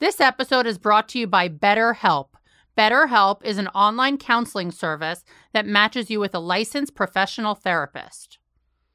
This episode is brought to you by BetterHelp. BetterHelp is an online counseling service that matches you with a licensed professional therapist.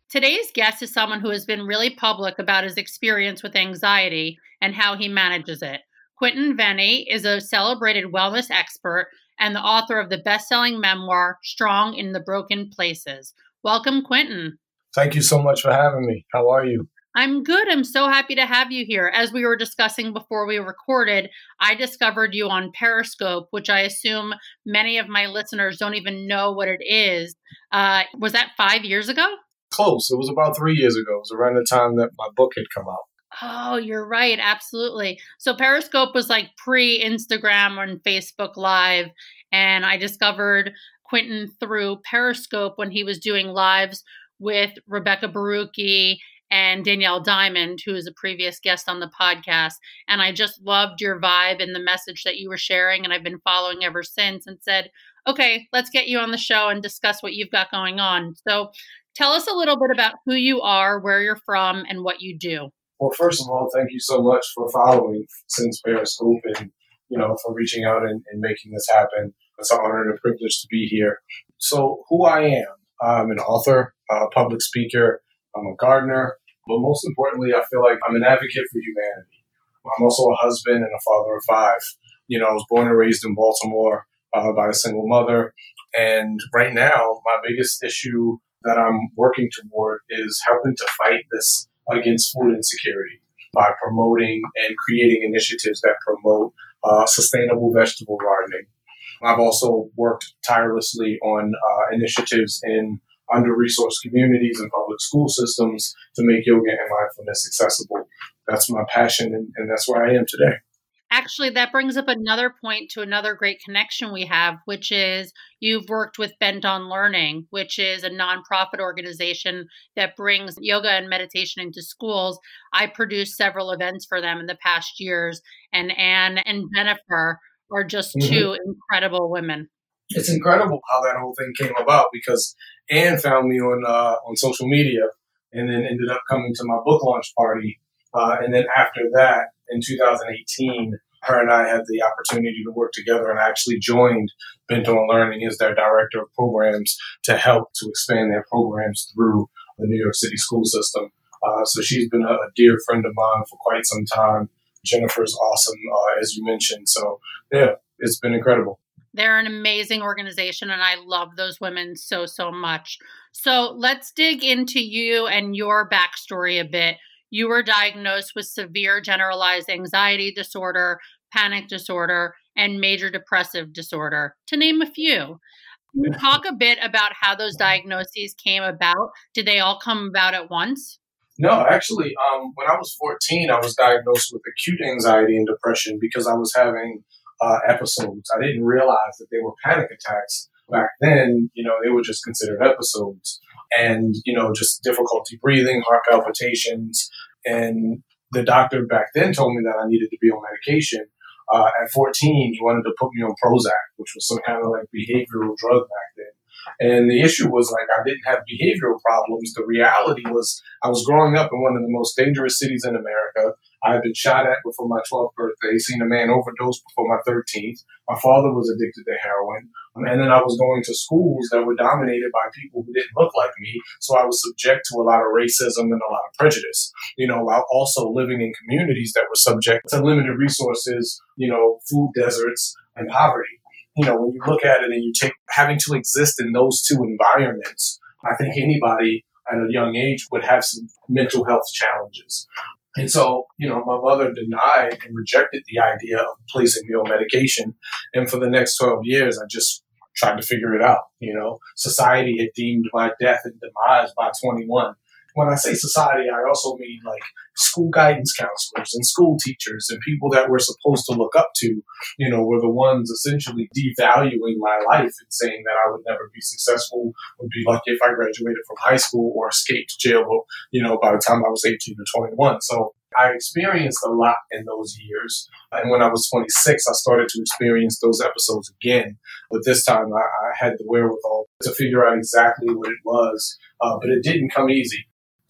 Today's guest is someone who has been really public about his experience with anxiety and how he manages it. Quentin Vennie is a celebrated wellness expert and the author of the best selling memoir, Strong in the Broken Places. Welcome, Quentin. Thank you so much for having me. How are you? I'm good. I'm so happy to have you here. As we were discussing before we recorded, I discovered you on Periscope, which I assume many of my listeners don't even know what it is. Uh, was that five years ago? Close. It was about three years ago. It was around the time that my book had come out. Oh, you're right. Absolutely. So Periscope was like pre Instagram and Facebook Live. And I discovered Quentin through Periscope when he was doing lives with Rebecca Baruchi and Danielle Diamond, who is a previous guest on the podcast. And I just loved your vibe and the message that you were sharing. And I've been following ever since and said, okay, let's get you on the show and discuss what you've got going on. So tell us a little bit about who you are, where you're from, and what you do. Well, first of all, thank you so much for following since Periscope and, you know, for reaching out and, and making this happen. It's an honor and a privilege to be here. So who I am, I'm an author, a public speaker, I'm a gardener, but most importantly, I feel like I'm an advocate for humanity. I'm also a husband and a father of five. You know, I was born and raised in Baltimore uh, by a single mother. And right now, my biggest issue that I'm working toward is helping to fight this against food insecurity by promoting and creating initiatives that promote uh, sustainable vegetable gardening. I've also worked tirelessly on uh, initiatives in under resourced communities and public school systems to make yoga and mindfulness accessible. That's my passion, and, and that's where I am today. Actually, that brings up another point to another great connection we have, which is you've worked with Bent on Learning, which is a nonprofit organization that brings yoga and meditation into schools. I produced several events for them in the past years, and Anne and Jennifer are just mm-hmm. two incredible women. It's incredible how that whole thing came about because Anne found me on uh, on social media, and then ended up coming to my book launch party. Uh, and then after that, in 2018, her and I had the opportunity to work together, and I actually joined Bent on Learning as their director of programs to help to expand their programs through the New York City school system. Uh, so she's been a, a, dear friend of mine for quite some time. Jennifer's awesome, uh, as you mentioned. So yeah, it's been incredible. They're an amazing organization, and I love those women so, so much. So let's dig into you and your backstory a bit. You were diagnosed with severe generalized anxiety disorder, panic disorder, and major depressive disorder, to name a few. Can you talk a bit about how those diagnoses came about? Did they all come about at once? No, actually, um, when I was 14, I was diagnosed with acute anxiety and depression because I was having uh, episodes. I didn't realize that they were panic attacks back then. You know, they were just considered episodes, and you know, just difficulty breathing, heart palpitations, and the doctor back then told me that I needed to be on medication. Uh, at 14, he wanted to put me on Prozac, which was some kind of like behavioral drug back then. And the issue was like I didn't have behavioral problems. The reality was I was growing up in one of the most dangerous cities in America. I had been shot at before my 12th birthday, seen a man overdose before my 13th. My father was addicted to heroin. And then I was going to schools that were dominated by people who didn't look like me. So I was subject to a lot of racism and a lot of prejudice, you know, while also living in communities that were subject to limited resources, you know, food deserts and poverty you know, when you look at it and you take having to exist in those two environments, I think anybody at a young age would have some mental health challenges. And so, you know, my mother denied and rejected the idea of placing me on medication. And for the next 12 years, I just tried to figure it out. You know, society had deemed my death and demise by 21 when I say society, I also mean like school guidance counselors and school teachers and people that we're supposed to look up to, you know, were the ones essentially devaluing my life and saying that I would never be successful, would be lucky if I graduated from high school or escaped jail, you know, by the time I was 18 or 21. So I experienced a lot in those years. And when I was 26, I started to experience those episodes again. But this time I, I had the wherewithal to figure out exactly what it was. Uh, but it didn't come easy.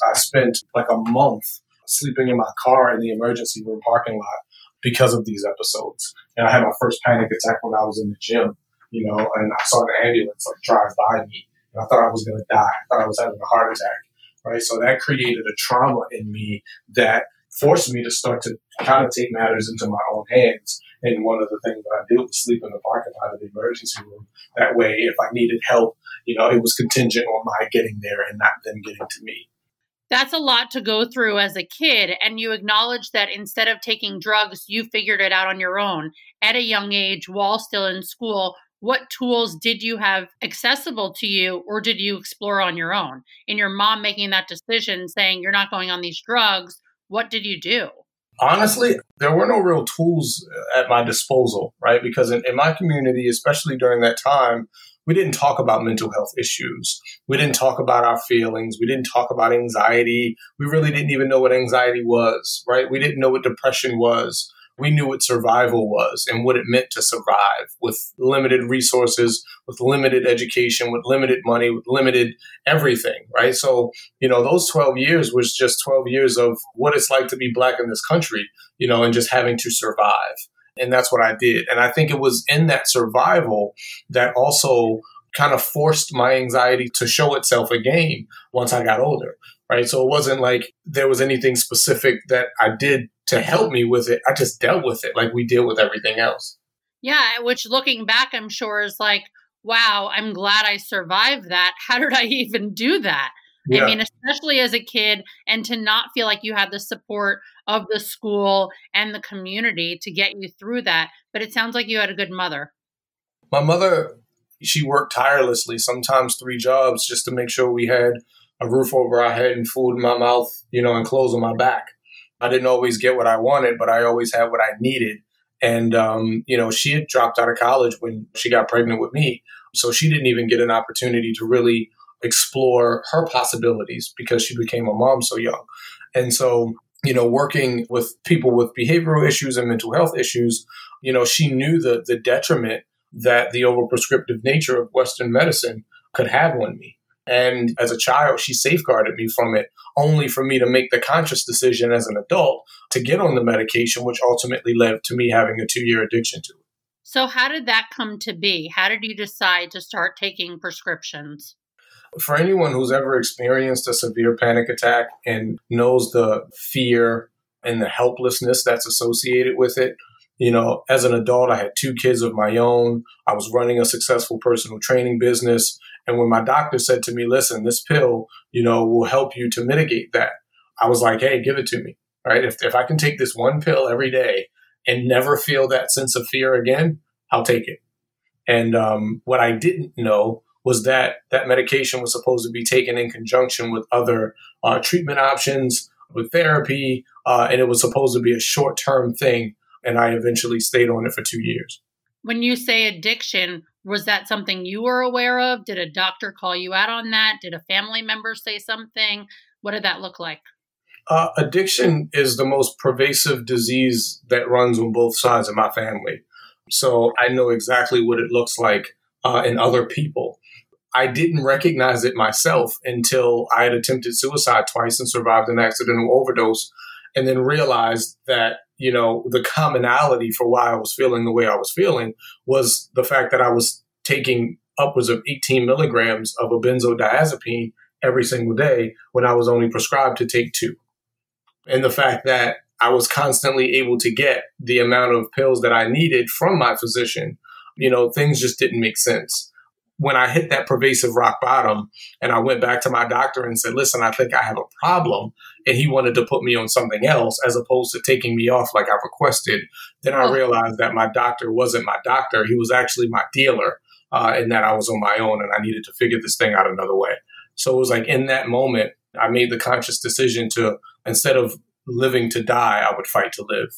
I spent like a month sleeping in my car in the emergency room parking lot because of these episodes. And I had my first panic attack when I was in the gym, you know, and I saw an ambulance like drive by me and I thought I was going to die. I thought I was having a heart attack. Right. So that created a trauma in me that forced me to start to kind of take matters into my own hands. And one of the things that I did was sleep in the parking lot of the emergency room. That way, if I needed help, you know, it was contingent on my getting there and not them getting to me. That's a lot to go through as a kid. And you acknowledge that instead of taking drugs, you figured it out on your own at a young age while still in school. What tools did you have accessible to you, or did you explore on your own? In your mom making that decision, saying you're not going on these drugs, what did you do? Honestly, there were no real tools at my disposal, right? Because in, in my community, especially during that time, we didn't talk about mental health issues. We didn't talk about our feelings. We didn't talk about anxiety. We really didn't even know what anxiety was, right? We didn't know what depression was we knew what survival was and what it meant to survive with limited resources, with limited education, with limited money, with limited everything, right? So, you know, those 12 years was just 12 years of what it's like to be black in this country, you know, and just having to survive. And that's what I did. And I think it was in that survival that also kind of forced my anxiety to show itself again once I got older. Right. So it wasn't like there was anything specific that I did to help me with it. I just dealt with it like we deal with everything else. Yeah, which looking back, I'm sure is like, wow, I'm glad I survived that. How did I even do that? Yeah. I mean, especially as a kid, and to not feel like you had the support of the school and the community to get you through that. But it sounds like you had a good mother. My mother, she worked tirelessly, sometimes three jobs, just to make sure we had a roof over our head and food in my mouth, you know, and clothes on my back. I didn't always get what I wanted, but I always had what I needed. And, um, you know, she had dropped out of college when she got pregnant with me. So she didn't even get an opportunity to really explore her possibilities because she became a mom so young. And so, you know, working with people with behavioral issues and mental health issues, you know, she knew the, the detriment that the overprescriptive nature of Western medicine could have on me. And as a child, she safeguarded me from it, only for me to make the conscious decision as an adult to get on the medication, which ultimately led to me having a two year addiction to it. So, how did that come to be? How did you decide to start taking prescriptions? For anyone who's ever experienced a severe panic attack and knows the fear and the helplessness that's associated with it, you know, as an adult, I had two kids of my own. I was running a successful personal training business. And when my doctor said to me, listen, this pill, you know, will help you to mitigate that, I was like, hey, give it to me. Right. If, if I can take this one pill every day and never feel that sense of fear again, I'll take it. And um, what I didn't know was that that medication was supposed to be taken in conjunction with other uh, treatment options, with therapy, uh, and it was supposed to be a short term thing. And I eventually stayed on it for two years. When you say addiction, was that something you were aware of? Did a doctor call you out on that? Did a family member say something? What did that look like? Uh, addiction is the most pervasive disease that runs on both sides of my family. So I know exactly what it looks like uh, in other people. I didn't recognize it myself until I had attempted suicide twice and survived an accidental overdose, and then realized that you know, the commonality for why I was feeling the way I was feeling was the fact that I was taking upwards of 18 milligrams of a benzodiazepine every single day when I was only prescribed to take two. And the fact that I was constantly able to get the amount of pills that I needed from my physician, you know, things just didn't make sense when I hit that pervasive rock bottom and I went back to my doctor and said, listen, I think I have a problem. And he wanted to put me on something else as opposed to taking me off like I requested. Then I realized that my doctor wasn't my doctor. He was actually my dealer uh, and that I was on my own and I needed to figure this thing out another way. So it was like in that moment I made the conscious decision to, instead of living to die, I would fight to live.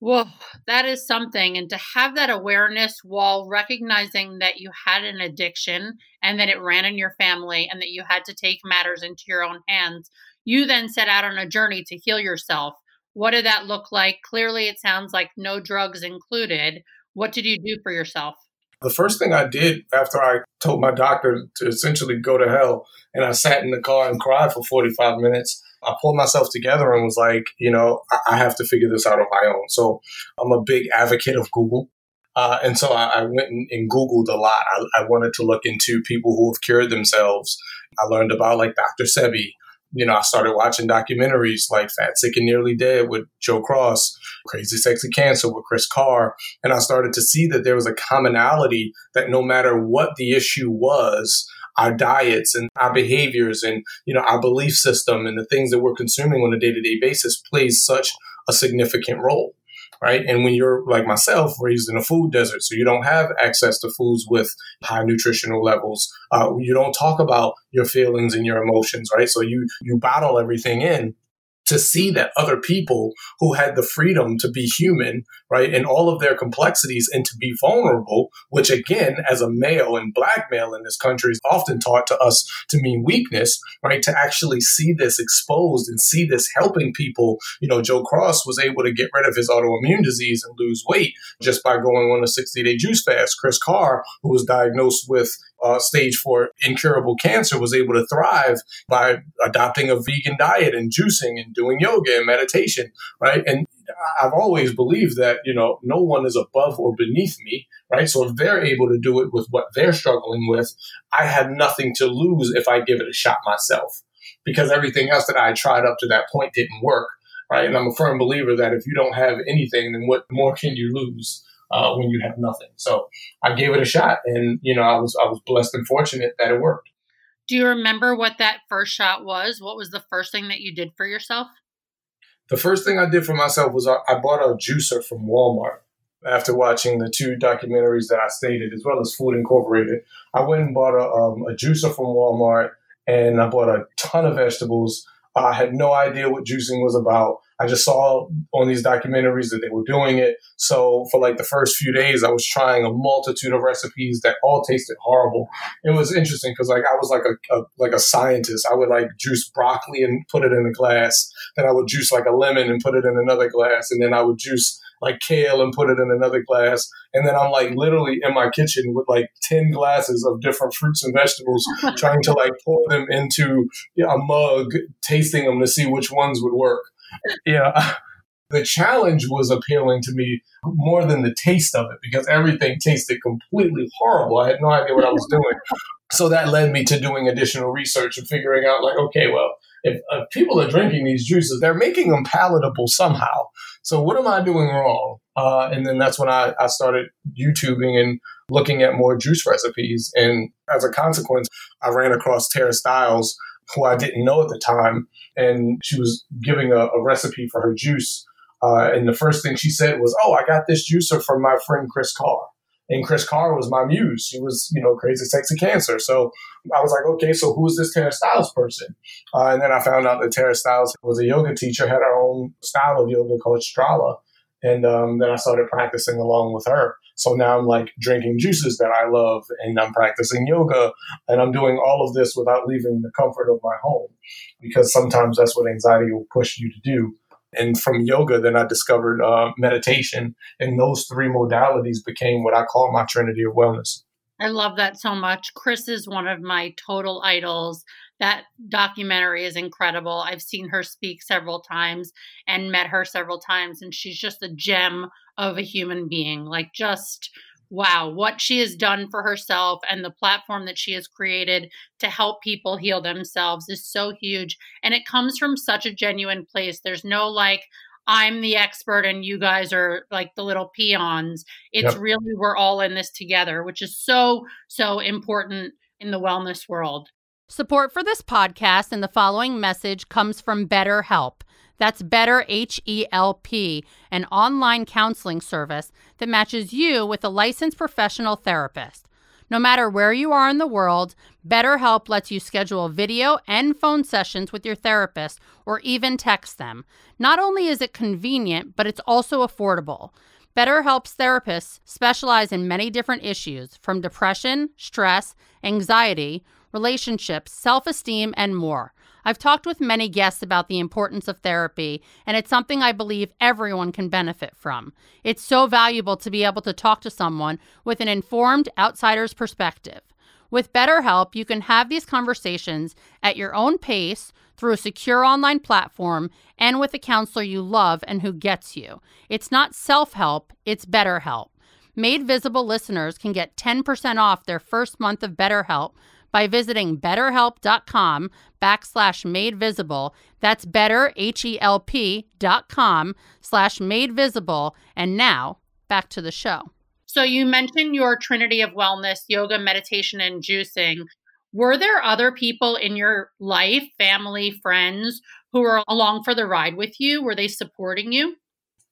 Well, that is something. And to have that awareness while recognizing that you had an addiction and that it ran in your family and that you had to take matters into your own hands, you then set out on a journey to heal yourself. What did that look like? Clearly, it sounds like no drugs included. What did you do for yourself? The first thing I did after I told my doctor to essentially go to hell and I sat in the car and cried for 45 minutes, I pulled myself together and was like, you know, I, have to figure this out on my own. So I'm a big advocate of Google. Uh, and so I, I went and, and, Googled a lot. I, I, wanted to look into people who have cured themselves. I learned about like Dr. Sebi. You know, I started watching documentaries like Fat, Sick, and Nearly Dead with Joe Cross, Crazy Sexy Cancer with Kris Carr. And I started to see that there was a commonality that no matter what the issue was, our diets and our behaviors and you know our belief system and the things that we're consuming on a day-to-day basis plays such a significant role right? And when you're like myself raised in a food desert so you don't have access to foods with high nutritional levels. Uh, you don't talk about your feelings and your emotions right? So you you bottle everything in to see that other people who had the freedom to be human, right, and all of their complexities and to be vulnerable, which again, as a male and black male in this country is often taught to us to mean weakness, right, to actually see this exposed and see this helping people. You know, Joe Cross was able to get rid of his autoimmune disease and lose weight just by going on a 60 day juice fast. Kris Carr, who was diagnosed with uh, stage four incurable cancer was able to thrive by adopting a vegan diet and juicing and doing yoga and meditation, right? And I've always believed that, you know, no one is above or beneath me, right? So if they're able to do it with what they're struggling with, I have nothing to lose if I give it a shot myself because everything else that I tried up to that point didn't work, right? And I'm a firm believer that if you don't have anything, then what more can you lose? Uh, when you have nothing. So I gave it a shot, and you know, I was I was blessed and fortunate that it worked. Do you remember what that first shot was? What was the first thing that you did for yourself? The first thing I did for myself was I, I bought a juicer from Walmart after watching the two documentaries that I stated, as well as Food Incorporated. I went and bought a, um, a juicer from Walmart, and I bought a ton of vegetables. I had no idea what juicing was about. I just saw on these documentaries that they were doing it. So for like the first few days, I was trying a multitude of recipes that all tasted horrible. It was interesting because like I was like a, a, like a scientist. I would like juice broccoli and put it in a glass. Then I would juice like a lemon and put it in another glass, and then I would juice like kale and put it in another glass. And then I'm like literally in my kitchen with like 10 glasses of different fruits and vegetables, trying to like pour them into a mug, tasting them to see which ones would work yeah. The challenge was appealing to me more than the taste of it because everything tasted completely horrible. I had no idea what I was doing. So that led me to doing additional research and figuring out, like, okay, well, if, if people are drinking these juices, they're making them palatable somehow. So what am I doing wrong? Uh, and then that's when I, I started YouTubing and looking at more juice recipes. And as a consequence, I ran across Tara Stiles, who I didn't know at the time and she was giving a, a recipe for her juice. Uh, and the first thing she said was, "Oh, I got this juicer from my friend Kris Carr." And Kris Carr was my muse. She was, you know, crazy sexy cancer. So I was like, okay, so who is this Tara Stiles person? Uh, and then I found out that Tara Stiles was a yoga teacher, had her own style of yoga called Strala. And um, then I started practicing along with her. So now I'm like drinking juices that I love and I'm practicing yoga and I'm doing all of this without leaving the comfort of my home because sometimes that's what anxiety will push you to do. And from yoga, then I discovered uh, meditation, and those three modalities became what I call my trinity of wellness. I love that so much. Kris is one of my total idols. That documentary is incredible. I've seen her speak several times and met her several times, and she's just a gem of a human being. Like, just wow, what she has done for herself and the platform that she has created to help people heal themselves is so huge. And it comes from such a genuine place. There's no like, I'm the expert and you guys are like the little peons. It's yep. really, we're all in this together, which is so, so important in the wellness world. Support for this podcast and the following message comes from BetterHelp. That's Better H E L P, an online counseling service that matches you with a licensed professional therapist. No matter where you are in the world, BetterHelp lets you schedule video and phone sessions with your therapist or even text them. Not only is it convenient, but it's also affordable. BetterHelp's therapists specialize in many different issues from depression, stress, anxiety, relationships, self esteem, and more. I've talked with many guests about the importance of therapy, and it's something I believe everyone can benefit from. It's so valuable to be able to talk to someone with an informed outsider's perspective. With BetterHelp, you can have these conversations at your own pace through a secure online platform and with a counselor you love and who gets you. It's not self help, it's BetterHelp. Made Visible listeners can get 10% off their first month of BetterHelp by visiting betterhelp.com backslash made visible. That's better, H-E-L-P dot com slash made visible. And now back to the show. So you mentioned your trinity of wellness, yoga, meditation, and juicing. Were there other people in your life, family, friends, who were along for the ride with you? Were they supporting you?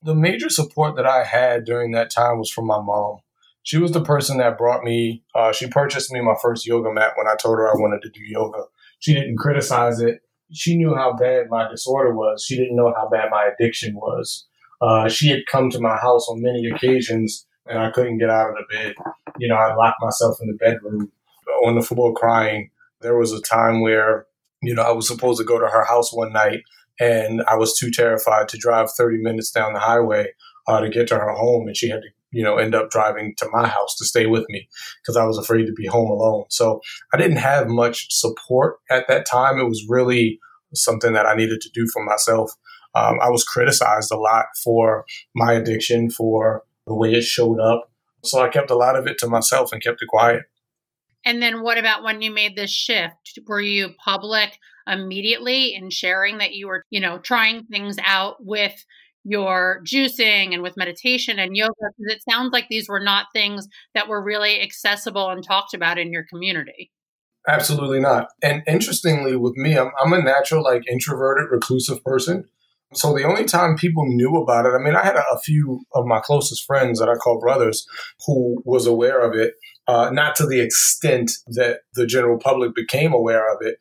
The major support that I had during that time was from my mom she was the person that brought me. Uh, she purchased me my first yoga mat when I told her I wanted to do yoga. She didn't criticize it. She knew how bad my disorder was. She didn't know how bad my addiction was. Uh, she had come to my house on many occasions, and I couldn't get out of the bed. You know, I locked myself in the bedroom on the floor crying. There was a time where, you know, I was supposed to go to her house one night, and I was too terrified to drive 30 minutes down the highway uh, to get to her home, and she had to you know, end up driving to my house to stay with me because I was afraid to be home alone. So I didn't have much support at that time. It was really something that I needed to do for myself. Um, I was criticized a lot for my addiction, for the way it showed up. So I kept a lot of it to myself and kept it quiet. And then what about when you made this shift? Were you public immediately in sharing that you were, you know, trying things out with your juicing and with meditation and yoga because it sounds like these were not things that were really accessible and talked about in your community. Absolutely not. And interestingly with me i'm, I'm a natural like introverted reclusive person. So the only time people knew about it i mean i had a, a few of my closest friends that i call brothers who was aware of it uh, not to the extent that the general public became aware of it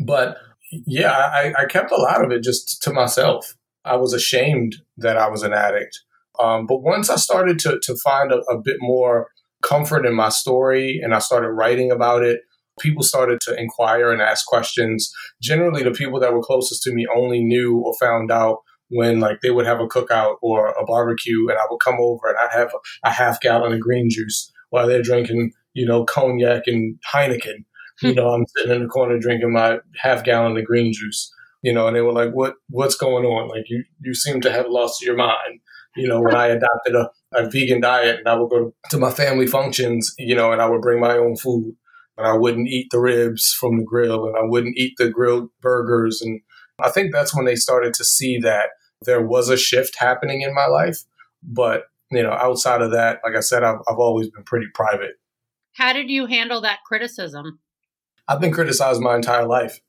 but yeah I, I kept a lot of it just to myself I was ashamed that I was an addict. Um, but once I started to, to find a, a bit more comfort in my story and I started writing about it, people started to inquire and ask questions. Generally, the people that were closest to me only knew or found out when like they would have a cookout or a barbecue and I would come over and I'd have a, a half gallon of green juice while they're drinking, you know, cognac and Heineken. you know, I'm sitting in the corner drinking my half gallon of green juice you know, and they were like, "What what's going on? Like you you seem to have lost your mind." You know, when I adopted a, a vegan diet and I would go to my family functions, you know, and I would bring my own food, and I wouldn't eat the ribs from the grill, and I wouldn't eat the grilled burgers, and I think that's when they started to see that there was a shift happening in my life. But you know, outside of that, like I said, I've, I've always been pretty private. How did you handle that criticism? I've been criticized my entire life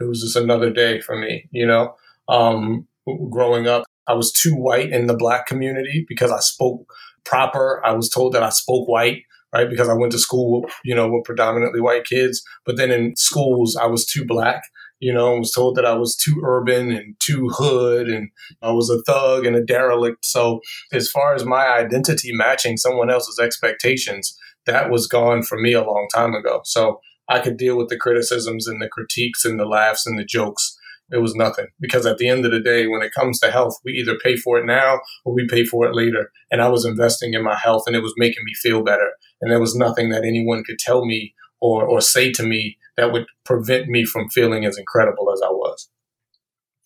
it was just another day for me, you know. Um, growing up, I was too white in the black community because I spoke proper. I was told that I spoke white, right? Because I went to school, you know, with predominantly white kids. But then in schools, I was too black, you know, I was told that I was too urban and too hood and I was a thug and a derelict. So as far as my identity matching someone else's expectations, that was gone for me a long time ago. So I could deal with the criticisms and the critiques and the laughs and the jokes. It was nothing because at the end of the day, when it comes to health, we either pay for it now or we pay for it later. And I was investing in my health and it was making me feel better. And there was nothing that anyone could tell me or, or say to me that would prevent me from feeling as incredible as I was.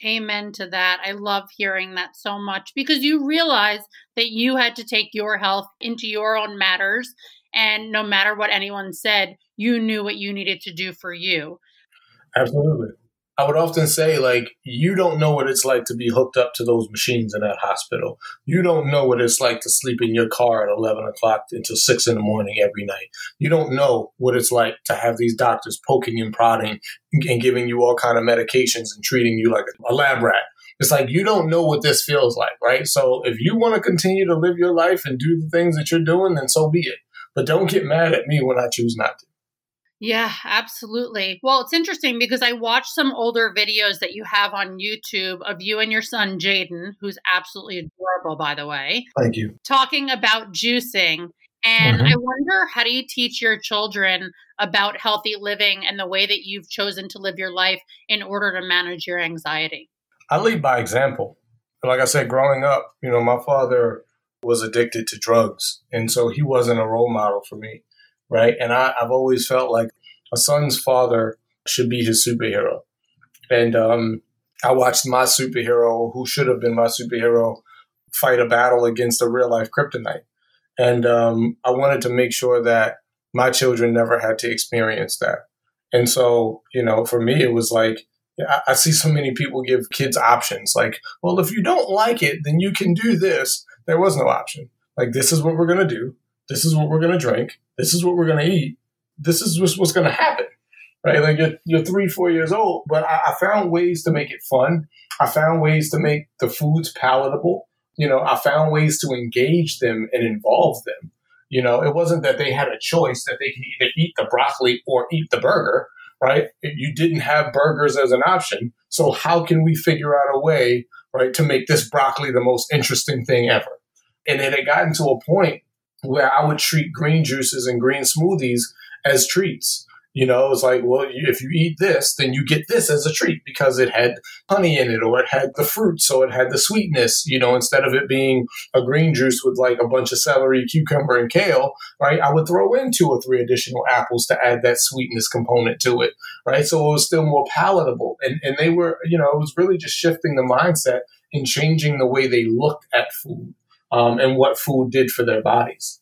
Amen to that. I love hearing that so much because you realize that you had to take your health into your own matters. And no matter what anyone said, you knew what you needed to do for you. Absolutely. I would often say, like, you don't know what it's like to be hooked up to those machines in that hospital. You don't know what it's like to sleep in your car at 11 o'clock until 6 in the morning every night. You don't know what it's like to have these doctors poking and prodding and giving you all kind of medications and treating you like a lab rat. It's like you don't know what this feels like, right? So if you want to continue to live your life and do the things that you're doing, then so be it. But don't get mad at me when I choose not to. Yeah, absolutely. Well, it's interesting because I watched some older videos that you have on YouTube of you and your son Jaden, who's absolutely adorable, by the way. Thank you. Talking about juicing. And mm-hmm. I wonder how do you teach your children about healthy living and the way that you've chosen to live your life in order to manage your anxiety? I lead by example. Like I said, growing up, you know, my father was addicted to drugs. And so he wasn't a role model for me right? And I, have always felt like a son's father should be his superhero. And um, I watched my superhero, who should have been my superhero, fight a battle against a real life kryptonite. And um, I wanted to make sure that my children never had to experience that. And so, you know, for me, it was like, I, I see so many people give kids options like, well, if you don't like it, then you can do this. There was no option. Like, this is what we're going to do. This is what we're going to drink. This is what we're going to eat. This is what's, going to happen. Right? Like you're, you're three, four years old, but I, I found ways to make it fun. I found ways to make the foods palatable. You know, I found ways to engage them and involve them. You know, it wasn't that they had a choice that they could either eat the broccoli or eat the burger, right? You didn't have burgers as an option. So how can we figure out a way, right, to make this broccoli the most interesting thing ever? And it had gotten to a point where I would treat green juices and green smoothies as treats. You know, it's like, well, if you eat this, then you get this as a treat because it had honey in it or it had the fruit, so it had the sweetness, you know, instead of it being a green juice with like a bunch of celery, cucumber, and kale, right? I would throw in two or three additional apples to add that sweetness component to it, right? So it was still more palatable. And, and they were, you know, it was really just shifting the mindset and changing the way they looked at food um, and what food did for their bodies.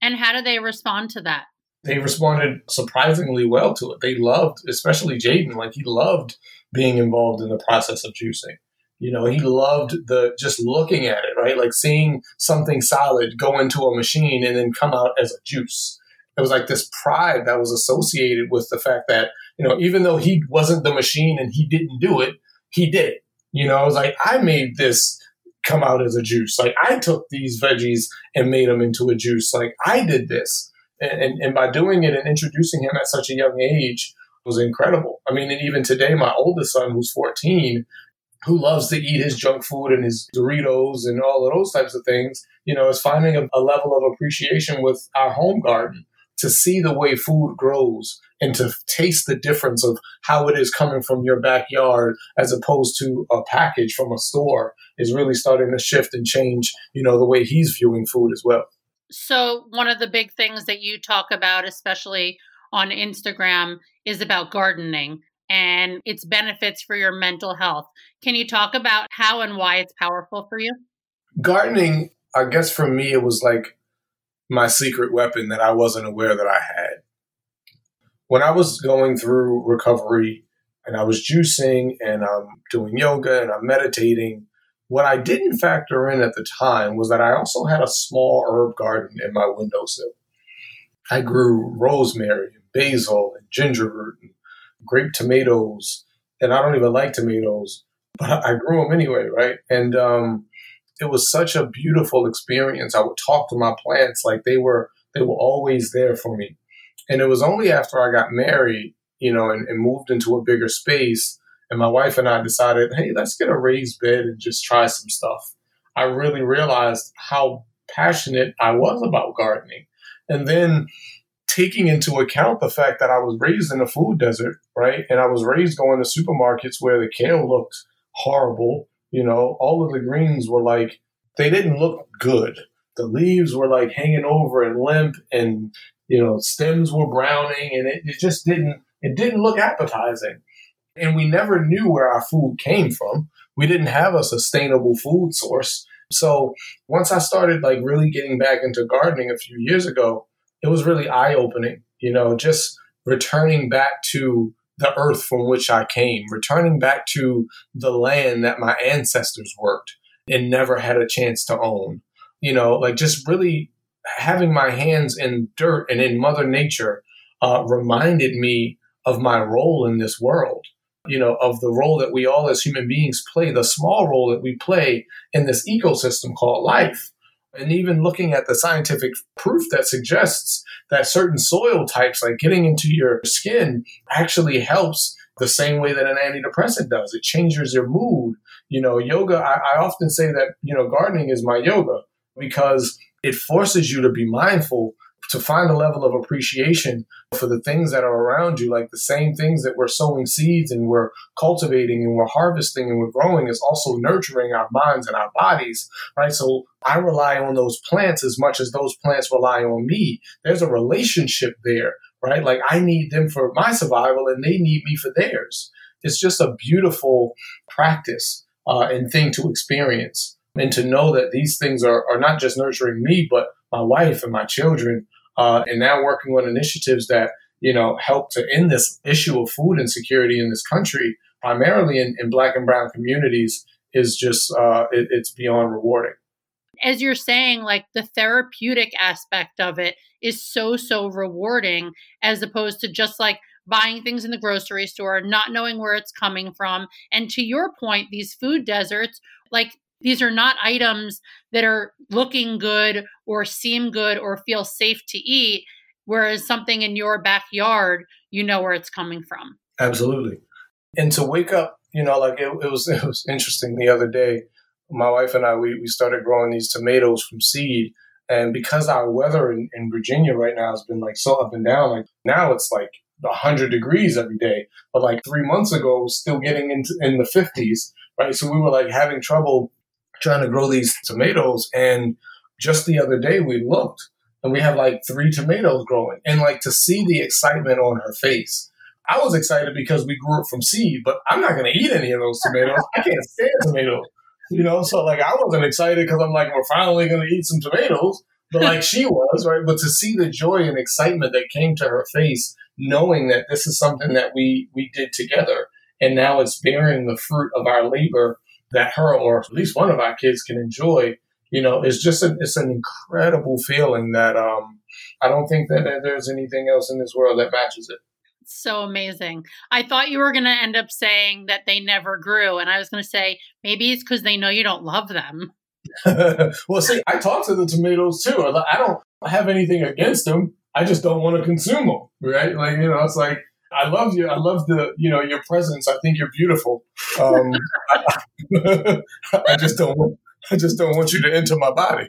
And how do they respond to that? They responded surprisingly well to it. They loved, especially Jaden, like he loved being involved in the process of juicing. You know, he loved the just looking at it, right? Like seeing something solid go into a machine and then come out as a juice. It was like this pride that was associated with the fact that, you know, even though he wasn't the machine and he didn't do it, he did it. You know, it was like, I made this come out as a juice. Like I took these veggies and made them into a juice. Like I did this. And, and, by doing it and introducing him at such a young age was incredible. I mean, and even today, my oldest son, who's 14, who loves to eat his junk food and his Doritos and all of those types of things, you know, is finding a, a level of appreciation with our home garden to see the way food grows and to taste the difference of how it is coming from your backyard as opposed to a package from a store is really starting to shift and change, you know, the way he's viewing food as well. So, one of the big things that you talk about, especially on Instagram, is about gardening and its benefits for your mental health. Can you talk about how and why it's powerful for you? Gardening, I guess for me, it was like my secret weapon that I wasn't aware that I had when I was going through recovery and I was juicing and I'm doing yoga and I'm meditating, what I didn't factor in at the time was that I also had a small herb garden in my windowsill. I grew rosemary and basil and ginger root and grape tomatoes, and I don't even like tomatoes, but I grew them anyway, right? And um, it was such a beautiful experience. I would talk to my plants like they were they were always there for me. And it was only after I got married, you know, and, and moved into a bigger space, and my wife and I decided, hey, let's get a raised bed and just try some stuff. I really realized how passionate I was about gardening. And then taking into account the fact that I was raised in a food desert, right? And I was raised going to supermarkets where the kale looked horrible. You know, all of the greens were like, they didn't look good. The leaves were like hanging over and limp, and you know, stems were browning and it, it just didn't, it didn't look appetizing. And we never knew where our food came from. We didn't have a sustainable food source. So once I started like really getting back into gardening a few years ago, it was really eye opening, you know, just returning back to the earth from which I came, returning back to the land that my ancestors worked and never had a chance to own. You know, like just really having my hands in dirt and in Mother Nature uh, reminded me of my role in this world. You know, of the role that we all as human beings play, the small role that we play in this ecosystem called life. And even looking at the scientific proof that suggests that certain soil types, like getting into your skin, actually helps the same way that an antidepressant does. It changes your mood. You know, yoga, I, I often say that, you know, gardening is my yoga because it forces you to be mindful to find a level of appreciation for the things that are around you, like the same things that we're sowing seeds and we're cultivating and we're harvesting and we're growing is also nurturing our minds and our bodies, right? So I rely on those plants as much as those plants rely on me. There's a relationship there, right? Like I need them for my survival and they need me for theirs. It's just a beautiful practice uh, and thing to experience and to know that these things are, are not just nurturing me, but my wife and my children, uh, and now working on initiatives that you know help to end this issue of food insecurity in this country, primarily in, in Black and Brown communities, is just uh, it, it's beyond rewarding. As you're saying, like the therapeutic aspect of it is so so rewarding, as opposed to just like buying things in the grocery store, not knowing where it's coming from. And to your point, these food deserts, like these are not items that are looking good or seem good or feel safe to eat. Whereas something in your backyard, you know where it's coming from. Absolutely. And to wake up, you know, like it, it was it was interesting the other day. My wife and I we, we started growing these tomatoes from seed. And because our weather in, in Virginia right now has been like so up and down, like now it's like 100 degrees every day. But like three months ago, still getting into in the 50s, right? So we were like having trouble trying to grow these tomatoes. And just the other day, we looked and we have like three tomatoes growing. And like to see the excitement on her face. I was excited because we grew it from seed, but I'm not going to eat any of those tomatoes. I can't stand tomatoes, you know. So like, I wasn't excited because I'm like, we're finally going to eat some tomatoes, but like she was, right? But to see the joy and excitement that came to her face, knowing that this is something that we we did together, and now it's bearing the fruit of our labor that her or at least one of our kids can enjoy, you know, is just a, it's an incredible feeling that um, I don't think that there's anything else in this world that matches it. So amazing. I thought you were going to end up saying that they never grew. And I was going to say, maybe it's because they know you don't love them. well, see, I talk to the tomatoes too. I don't have anything against them. I just don't want to consume them, right? Like, you know, it's like, I love you. I love the, you know, your presence. I think you're beautiful. Um, I just don't want, I just don't want you to enter my body.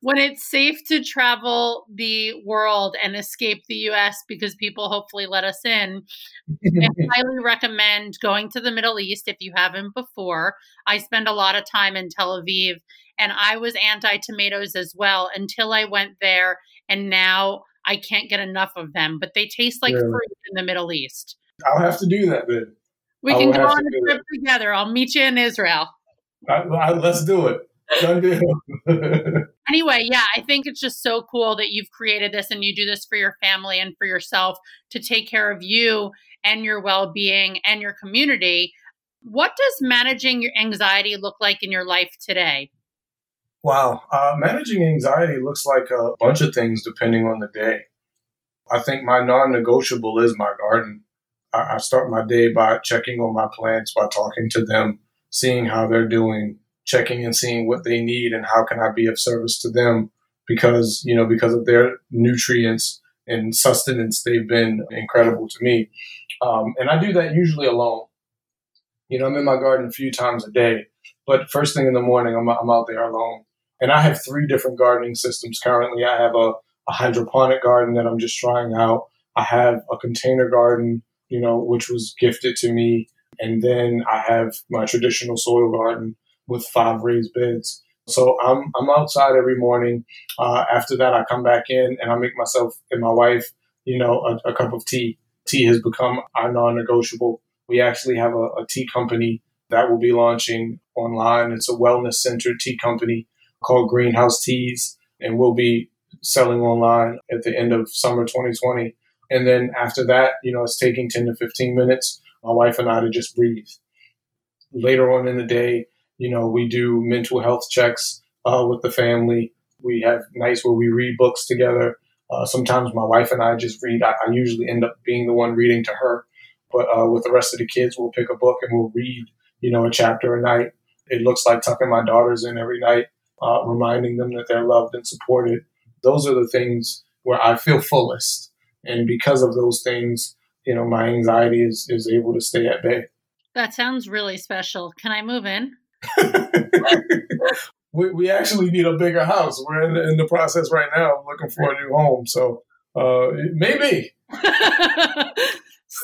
When it's safe to travel the world and escape the US because people hopefully let us in, I highly recommend going to the Middle East if you haven't before. I spend a lot of time in Tel Aviv and I was anti tomatoes as well until I went there. And now I can't get enough of them, but they taste like fruit in the Middle East. I'll have to do that then. We can go on a trip together. I'll meet you in Israel. I, I, let's do it. anyway, yeah, I think it's just so cool that you've created this and you do this for your family and for yourself to take care of you and your well being and your community. What does managing your anxiety look like in your life today? Wow. Uh, managing anxiety looks like a bunch of things depending on the day. I think my non negotiable is my garden. I, I start my day by checking on my plants, by talking to them, seeing how they're doing, checking and seeing what they need and how can I be of service to them because, you know, because of their nutrients and sustenance, they've been incredible to me. Um, and I do that usually alone. You know, I'm in my garden a few times a day, but first thing in the morning, I'm, I'm out there alone. And I have three different gardening systems currently. I have a, a hydroponic garden that I'm just trying out. I have a container garden, you know, which was gifted to me. And then I have my traditional soil garden with five raised beds. So I'm, I'm outside every morning. Uh, after that, I come back in and I make myself and my wife, you know, a, a cup of tea. Tea has become our non-negotiable. We actually have a, a tea company that will be launching online. It's a wellness centered tea company called Greenhouse Teas, and we'll be selling online at the end of summer 2020. And then after that, you know, it's taking 10 to 15 minutes, my wife and I to just breathe. Later on in the day, you know, we do mental health checks uh, with the family. We have nights where we read books together. Uh, sometimes my wife and I just read. I, I, usually end up being the one reading to her. But uh, with the rest of the kids, we'll pick a book and we'll read, you know, a chapter a night. It looks like tucking my daughters in every night uh, reminding them that they're loved and supported. Those are the things where I feel fullest. And because of those things, you know, my anxiety is, is able to stay at bay. That sounds really special. Can I move in? we, we actually need a bigger house. We're in the, in the process right now looking for a new home. So uh, maybe.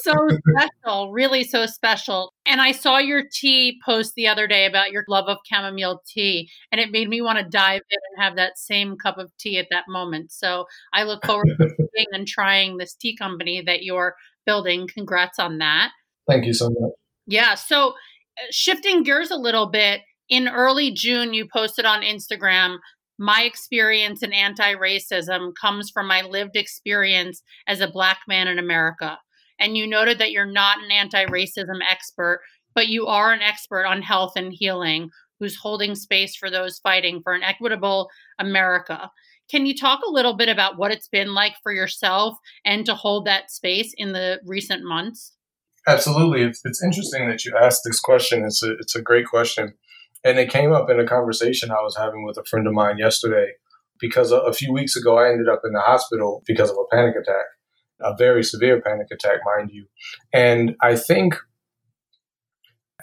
so special, really so special. And I saw your tea post the other day about your love of chamomile tea, and it made me want to dive in and have that same cup of tea at that moment. So I look forward to seeing and trying this tea company that you're building. Congrats on that. Thank you so much. Yeah. So uh, shifting gears a little bit, in early June, you posted on Instagram my experience in anti racism comes from my lived experience as a Black man in America and you noted that you're not an anti racism expert, but you are an expert on health and healing who's holding space for those fighting for an equitable America. Can you talk a little bit about what it's been like for yourself and to hold that space in the recent months? Absolutely. It's, it's interesting that you asked this question. It's a, it's a great question. And it came up in a conversation I was having with a friend of mine yesterday because a, a few weeks ago I ended up in the hospital because of a panic attack a very severe panic attack, mind you. And I think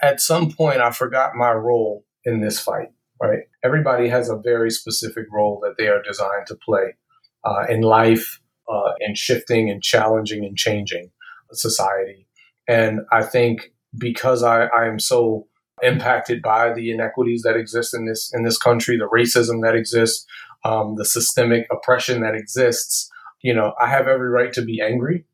at some point I forgot my role in this fight, right? Everybody has a very specific role that they are designed to play uh, in life, uh, in shifting and challenging and changing society. And I think because I, I am so impacted by the inequities that exist in this in this country, the racism that exists, um, the systemic oppression that exists, you know, I have every right to be angry.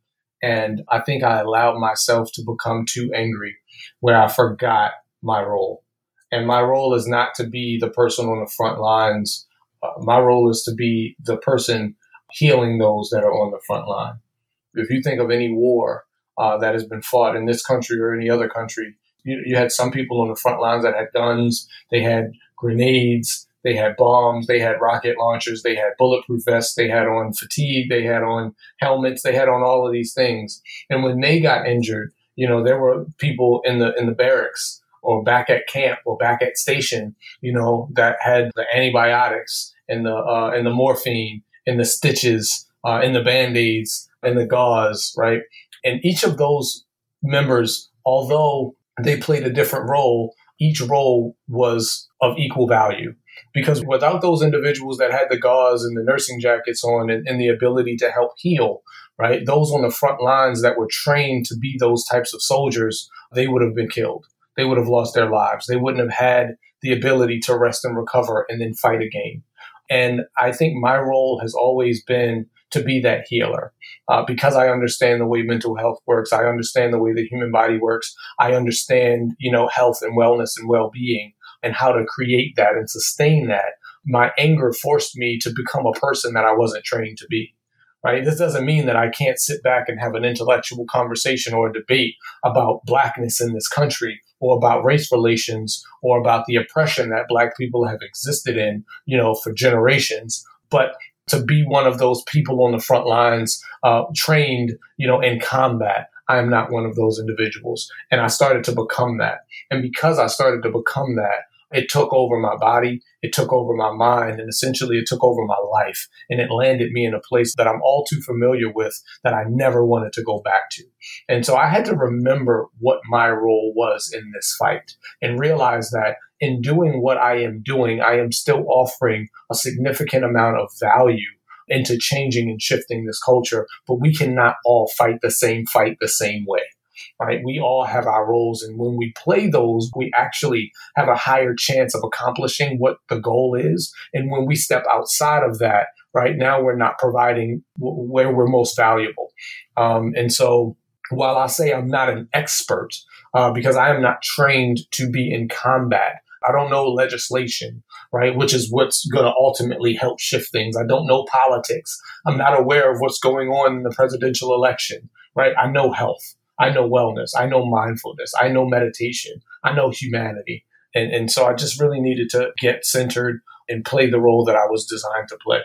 And I think I allowed myself to become too angry where I forgot my role. And my role is not to be the person on the front lines. Uh, my role is to be the person healing those that are on the front line. If you think of any war uh, that has been fought in this country or any other country, you, you had some people on the front lines that had guns, they had grenades, they had bombs, they had rocket launchers, they had bulletproof vests, they had on fatigue, they had on helmets, they had on all of these things. And when they got injured, you know, there were people in the in the barracks or back at camp or back at station, you know, that had the antibiotics and the uh, and the morphine and the stitches uh, and the band aids and the gauze, right? And each of those members, although they played a different role, each role was of equal value because without those individuals that had the gauze and the nursing jackets on and, and, the ability to help heal, right? Those on the front lines that were trained to be those types of soldiers, they would have been killed. They would have lost their lives. They wouldn't have had the ability to rest and recover and then fight again. And I think my role has always been to be that healer uh, because I understand the way mental health works. I understand the way the human body works. I understand, you know, health and wellness and well-being and how to create that and sustain that, my anger forced me to become a person that I wasn't trained to be. Right? This doesn't mean that I can't sit back and have an intellectual conversation or a debate about blackness in this country or about race relations or about the oppression that black people have existed in, you know, for generations. But to be one of those people on the front lines, uh, trained, you know, in combat, I am not one of those individuals. And I started to become that. And because I started to become that, it took over my body, it took over my mind, and essentially it took over my life. And it landed me in a place that I'm all too familiar with that I never wanted to go back to. And so I had to remember what my role was in this fight and realize that in doing what I am doing, I am still offering a significant amount of value into changing and shifting this culture, but we cannot all fight the same fight the same way right? We all have our roles. And when we play those, we actually have a higher chance of accomplishing what the goal is. And when we step outside of that, right now we're not providing where we're most valuable. Um, and so while I say I'm not an expert, uh, because I am not trained to be in combat, I don't know legislation, right? Which is what's going to ultimately help shift things. I don't know politics. I'm not aware of what's going on in the presidential election, right? I know health. I know wellness. I know mindfulness. I know meditation. I know humanity. And, and so I just really needed to get centered and play the role that I was designed to play.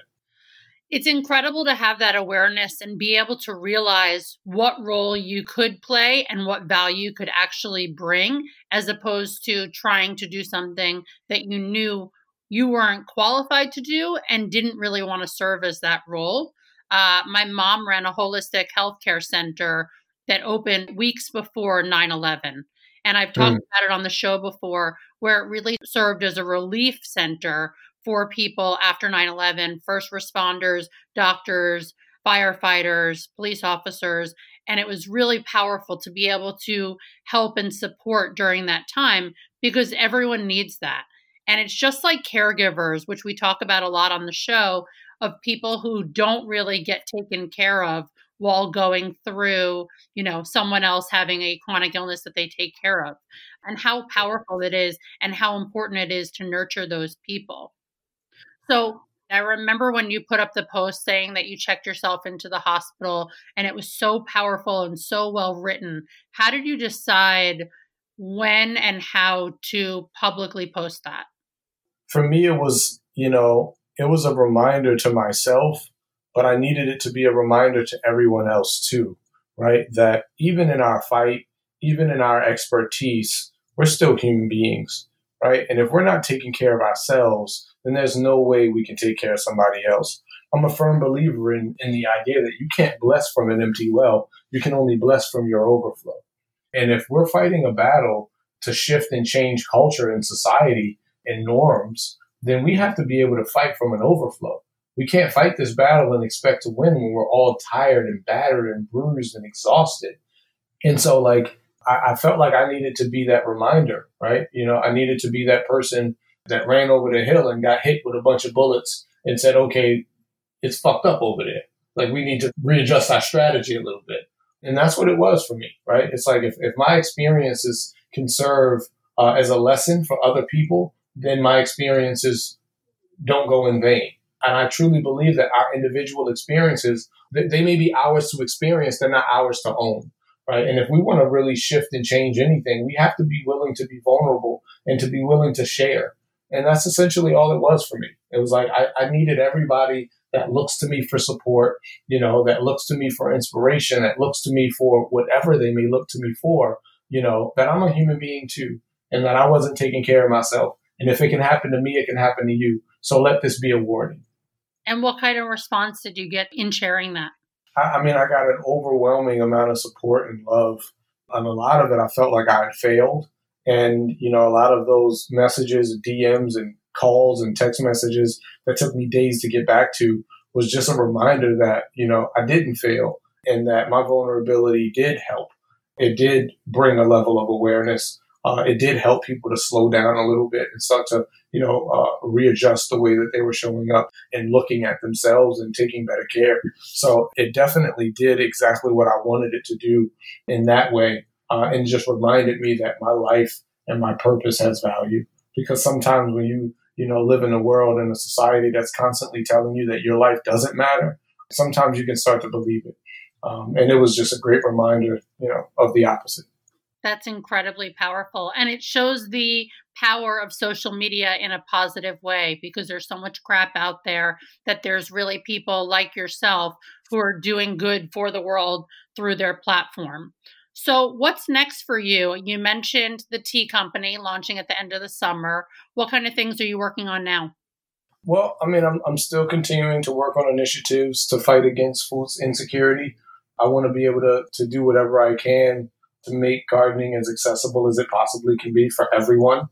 It's incredible to have that awareness and be able to realize what role you could play and what value could actually bring, as opposed to trying to do something that you knew you weren't qualified to do and didn't really want to serve as that role. Uh, my mom ran a holistic healthcare center that opened weeks before 9 11. And I've talked mm. about it on the show before, where it really served as a relief center for people after 9 11, first responders, doctors, firefighters, police officers. And it was really powerful to be able to help and support during that time because everyone needs that. And it's just like caregivers, which we talk about a lot on the show, of people who don't really get taken care of while going through, you know, someone else having a chronic illness that they take care of, and how powerful it is and how important it is to nurture those people. So, I remember when you put up the post saying that you checked yourself into the hospital and it was so powerful and so well written. How did you decide when and how to publicly post that? For me, it was, you know, it was a reminder to myself, but I needed it to be a reminder to everyone else too, right? That even in our fight, even in our expertise, we're still human beings, right? And if we're not taking care of ourselves, then there's no way we can take care of somebody else. I'm a firm believer in, in the idea that you can't bless from an empty well. You can only bless from your overflow. And if we're fighting a battle to shift and change culture and society and norms, then we have to be able to fight from an overflow. We can't fight this battle and expect to win when we're all tired and battered and bruised and exhausted. And so, like, I, I felt like I needed to be that reminder, right? You know, I needed to be that person that ran over the hill and got hit with a bunch of bullets and said, okay, it's fucked up over there. Like, we need to readjust our strategy a little bit. And that's what it was for me, right? It's like if, if my experiences can serve uh, as a lesson for other people, then my experiences don't go in vain. And I truly believe that our individual experiences, they may be ours to experience, they're not ours to own. Right. And if we want to really shift and change anything, we have to be willing to be vulnerable and to be willing to share. And that's essentially all it was for me. It was like I, I needed everybody that looks to me for support, you know, that looks to me for inspiration, that looks to me for whatever they may look to me for, you know, that I'm a human being too, and that I wasn't taking care of myself. And if it can happen to me, it can happen to you. So let this be a warning. And what kind of response did you get in sharing that? I, I mean, I got an overwhelming amount of support and love. On a lot of it, I felt like I had failed. And, you know, a lot of those messages, DMs, and calls and text messages that took me days to get back to was just a reminder that, you know, I didn't fail and that my vulnerability did help. It did bring a level of awareness uh, it did help people to slow down a little bit and start to, you know, uh, readjust the way that they were showing up and looking at themselves and taking better care. So it definitely did exactly what I wanted it to do in that way, uh, and just reminded me that my life and my purpose has value. Because sometimes when you, you know, live in a world and a society that's constantly telling you that your life doesn't matter, sometimes you can start to believe it. Um, and it was just a great reminder, you know, of the opposite. That's incredibly powerful. And it shows the power of social media in a positive way because there's so much crap out there that there's really people like yourself who are doing good for the world through their platform. So, what's next for you? You mentioned the tea company launching at the end of the summer. What kind of things are you working on now? Well, I mean, I'm, I'm still continuing to work on initiatives to fight against food insecurity. I want to be able to, to do whatever I can to make gardening as accessible as it possibly can be for everyone,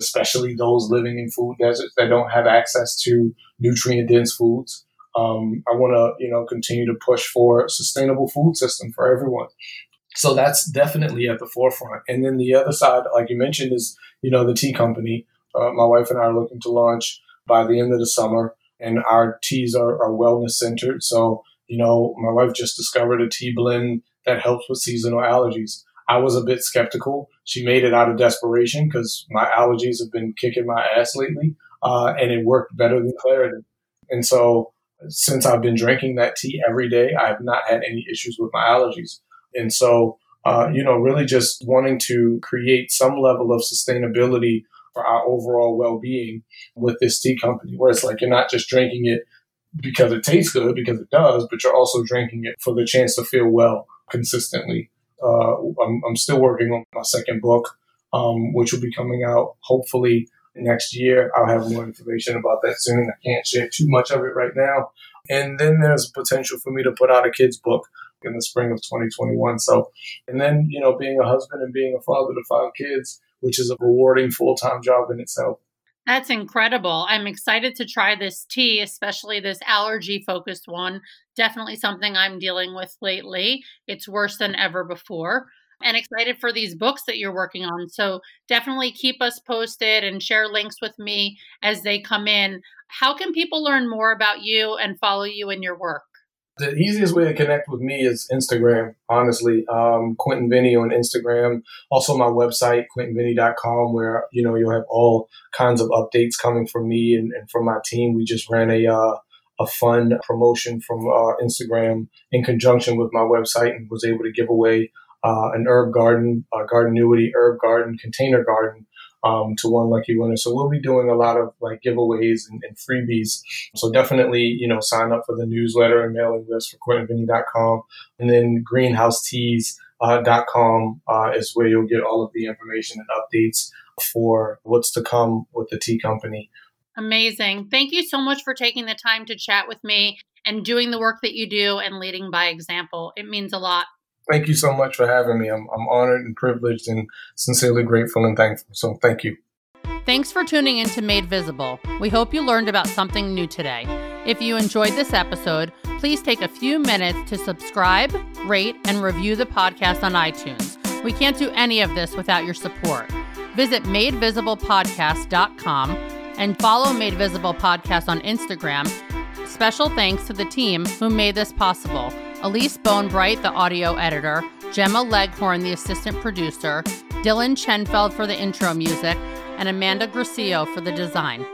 especially those living in food deserts that don't have access to nutrient dense foods. Um, I want to, you know, continue to push for a sustainable food system for everyone. So that's definitely at the forefront. And then the other side, like you mentioned, is you know the tea company. Uh, my wife and I are looking to launch by the end of the summer, and our teas are, are wellness centered. So you know, my wife just discovered a tea blend that helps with seasonal allergies. I was a bit skeptical. She made it out of desperation because my allergies have been kicking my ass lately, uh, and it worked better than Claritin. And so, since I've been drinking that tea every day, I have not had any issues with my allergies. And so, uh, you know, really just wanting to create some level of sustainability for our overall well-being with this tea company, where it's like you're not just drinking it because it tastes good, because it does, but you're also drinking it for the chance to feel well consistently uh, I'm, I'm, still working on my second book, um, which will be coming out hopefully next year. I'll have more information about that soon. I can't share too much of it right now. And then there's potential for me to put out a kids book in the spring of 2021. So, and then, you know, being a husband and being a father to five kids, which is a rewarding full time job in itself. That's incredible. I'm excited to try this tea, especially this allergy focused one. Definitely something I'm dealing with lately. It's worse than ever before. And excited for these books that you're working on. So definitely keep us posted and share links with me as they come in. How can people learn more about you and follow you in your work? The easiest way to connect with me is Instagram, honestly. Um, Quentin Vennie on Instagram. Also my website, quentinvennie.com, where, you know, you'll have all kinds of updates coming from me and, and from my team. We just ran a, uh, a fun promotion from uh, Instagram in conjunction with my website and was able to give away uh, an herb garden, a gardenuity herb garden, container garden um, to one lucky winner. So we'll be doing a lot of like giveaways and, and, freebies. So definitely, you know, sign up for the newsletter and mailing list for QuentinVennie.com. And then greenhouseteas.com uh, is where you'll get all of the information and updates for what's to come with the tea company. Amazing. Thank you so much for taking the time to chat with me and doing the work that you do and leading by example. It means a lot. Thank you so much for having me. I'm, I'm honored and privileged and sincerely grateful and thankful. So thank you. Thanks for tuning in to Made Visible. We hope you learned about something new today. If you enjoyed this episode, please take a few minutes to subscribe, rate, and review the podcast on iTunes. We can't do any of this without your support. Visit madevisiblepodcast.com and follow Made Visible Podcast on Instagram. Special thanks to the team who made this possible. Elise Bonebright, the audio editor, Gemma Leghorn, the assistant producer, Dylan Chenfeld for the intro music, and Amanda Gracio for the design.